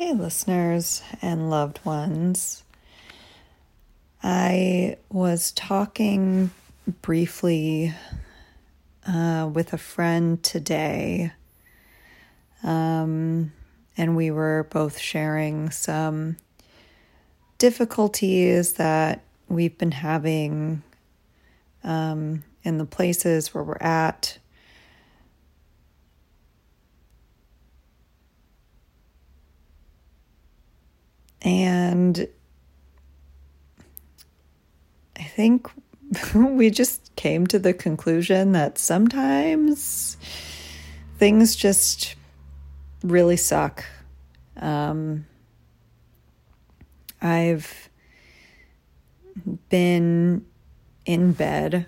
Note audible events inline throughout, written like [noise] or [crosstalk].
Hey, listeners and loved ones. I was talking briefly uh, with a friend today, um, and we were both sharing some difficulties that we've been having um, in the places where we're at And I think [laughs] we just came to the conclusion that sometimes things just really suck. Um, I've been in bed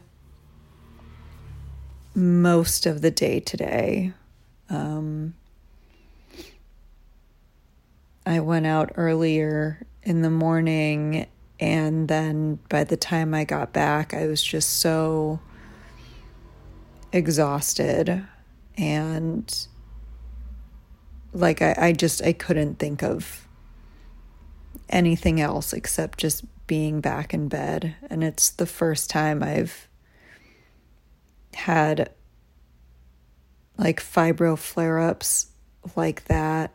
most of the day today. Um, I went out earlier in the morning, and then by the time I got back, I was just so exhausted and like I, I just I couldn't think of anything else except just being back in bed. And it's the first time I've had like fibro flare ups like that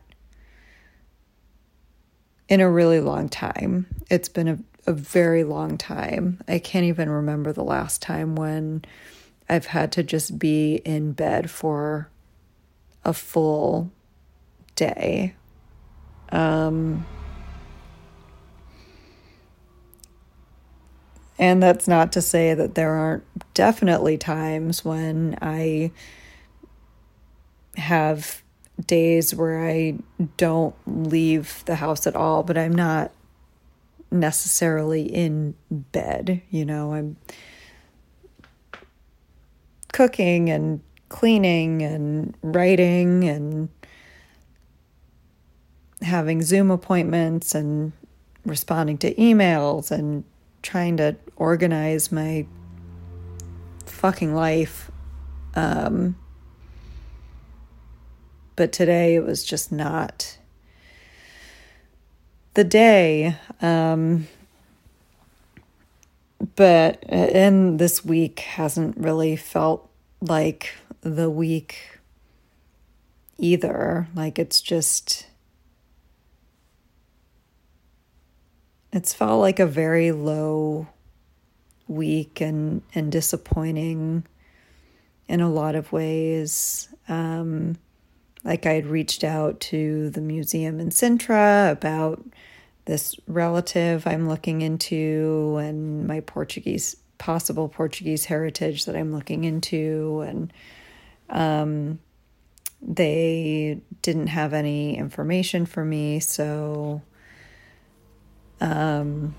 in a really long time. It's been a, a very long time. I can't even remember the last time when I've had to just be in bed for a full day. Um, and that's not to say that there aren't definitely times when I have days where I don't leave the house at all, but I'm not necessarily in bed. You know, I'm cooking and cleaning and writing and having Zoom appointments and responding to emails and trying to organize my fucking life. Um, but today it was just not the day. Um, but and this week hasn't really felt like the week either. Like it's just it's felt like a very low week and and disappointing in a lot of ways. Um, like I had reached out to the museum in Sintra about this relative I'm looking into and my Portuguese possible Portuguese heritage that I'm looking into. And um, they didn't have any information for me. So um,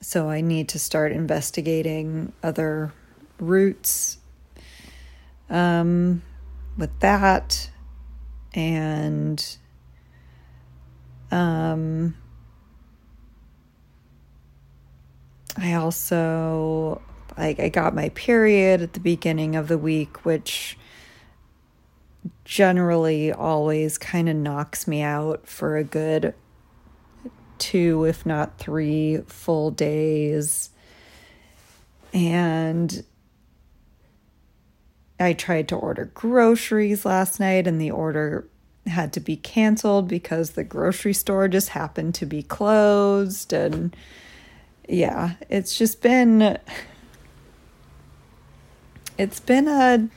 so I need to start investigating other routes. Um, with that and um I also like I got my period at the beginning of the week which generally always kind of knocks me out for a good two if not 3 full days. And I tried to order groceries last night and the order had to be canceled because the grocery store just happened to be closed and yeah, it's just been it's been a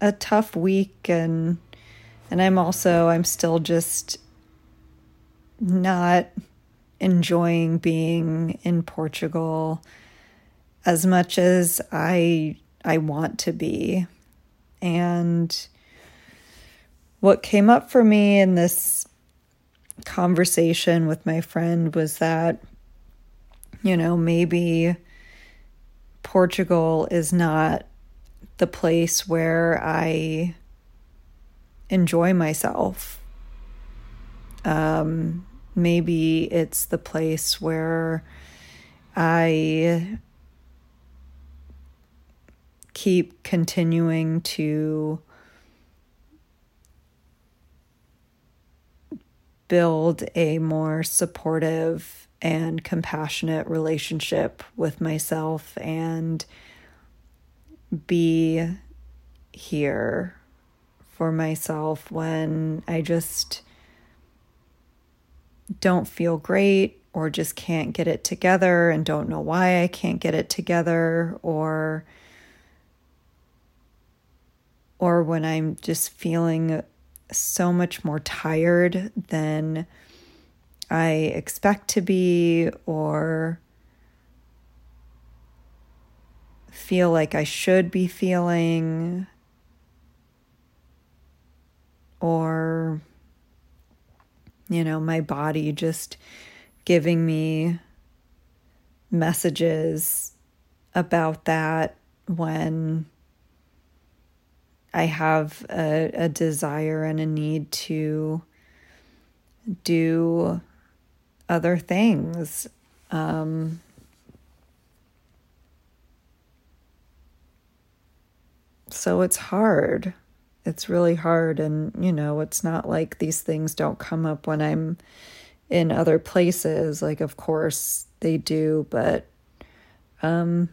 a tough week and and I'm also I'm still just not enjoying being in Portugal as much as I I want to be. And what came up for me in this conversation with my friend was that, you know, maybe Portugal is not the place where I enjoy myself. Um, maybe it's the place where I keep continuing to build a more supportive and compassionate relationship with myself and be here for myself when I just don't feel great or just can't get it together and don't know why I can't get it together or or when I'm just feeling so much more tired than I expect to be or feel like I should be feeling or you know my body just giving me messages about that when I have a, a desire and a need to do other things. Um, so it's hard. It's really hard. And, you know, it's not like these things don't come up when I'm in other places. Like, of course they do, but, um,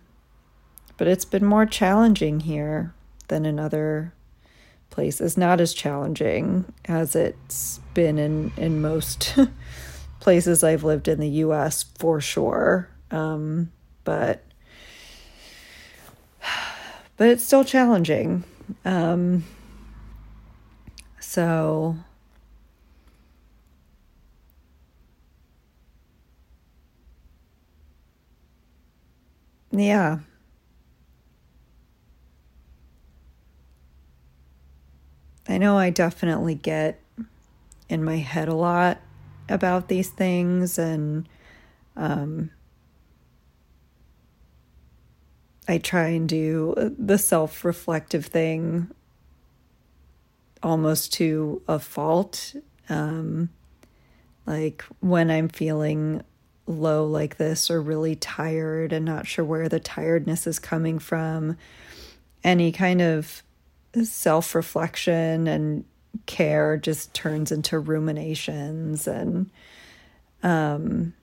but it's been more challenging here than in other places. Not as challenging as it's been in, in most [laughs] places I've lived in the US for sure. Um, but [sighs] but it's still challenging. Um, so yeah. I know I definitely get in my head a lot about these things and um, I try and do the self reflective thing almost to a fault. Um, like when I'm feeling low like this or really tired and not sure where the tiredness is coming from, any kind of self reflection and care just turns into ruminations and um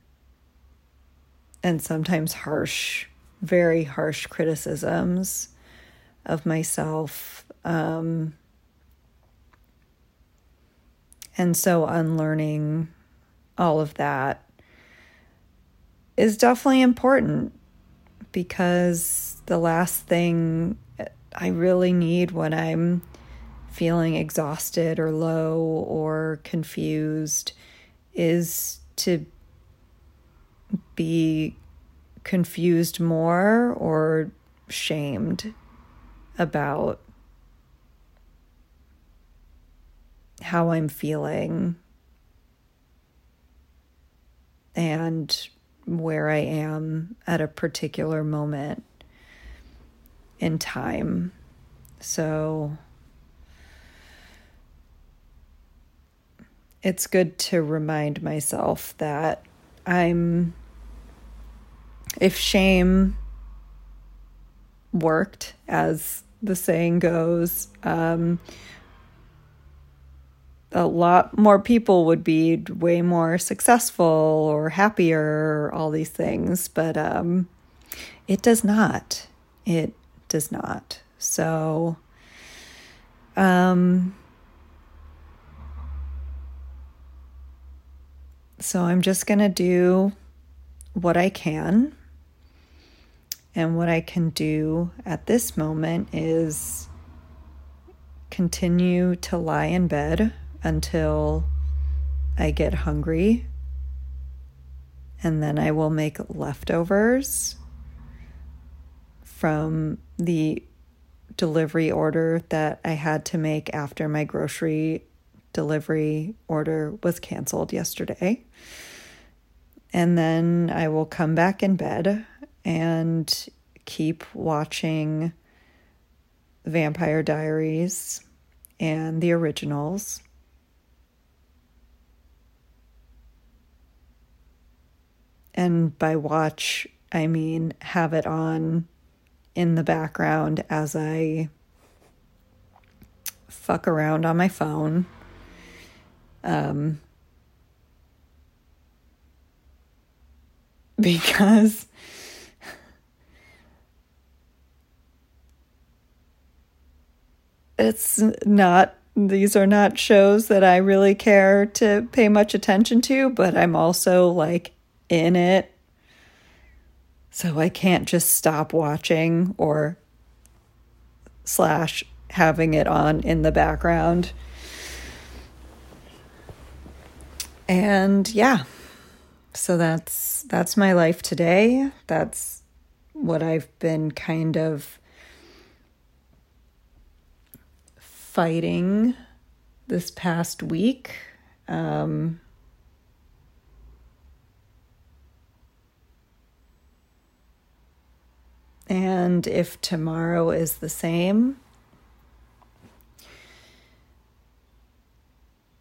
and sometimes harsh very harsh criticisms of myself um and so unlearning all of that is definitely important because the last thing I really need when I'm feeling exhausted or low or confused is to be confused more or shamed about how I'm feeling and where I am at a particular moment in time. So it's good to remind myself that I'm, if shame worked, as the saying goes, um, a lot more people would be way more successful or happier, or all these things, but um, it does not. It does not. So, um, so I'm just going to do what I can. And what I can do at this moment is continue to lie in bed until I get hungry. And then I will make leftovers from the delivery order that I had to make after my grocery delivery order was canceled yesterday. And then I will come back in bed and keep watching Vampire Diaries and the originals. And by watch, I mean have it on in the background as I fuck around on my phone. Um, [laughs] because it's not these are not shows that I really care to pay much attention to, but I'm also like in it so I can't just stop watching or slash having it on in the background. And yeah. So that's that's my life today. That's what I've been kind of fighting this past week. Um, if tomorrow is the same,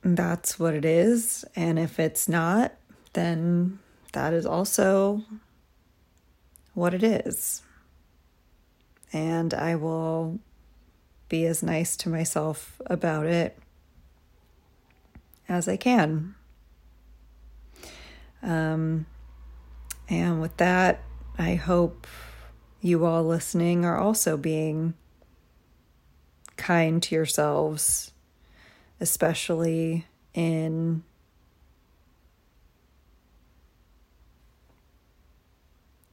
that's what it is. And if it's not, then that is also what it is. And I will be as nice to myself about it as I can. Um, and with that, I hope you all listening are also being kind to yourselves, especially in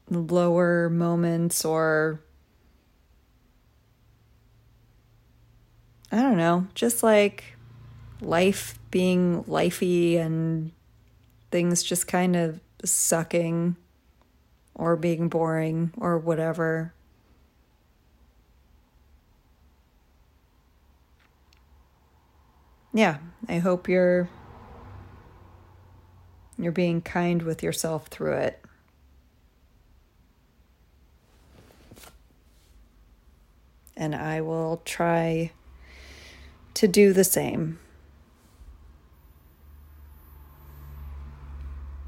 lower moments or I don't know, just like life being lifey and things just kind of sucking or being boring or whatever. Yeah, I hope you're you're being kind with yourself through it. And I will try to do the same.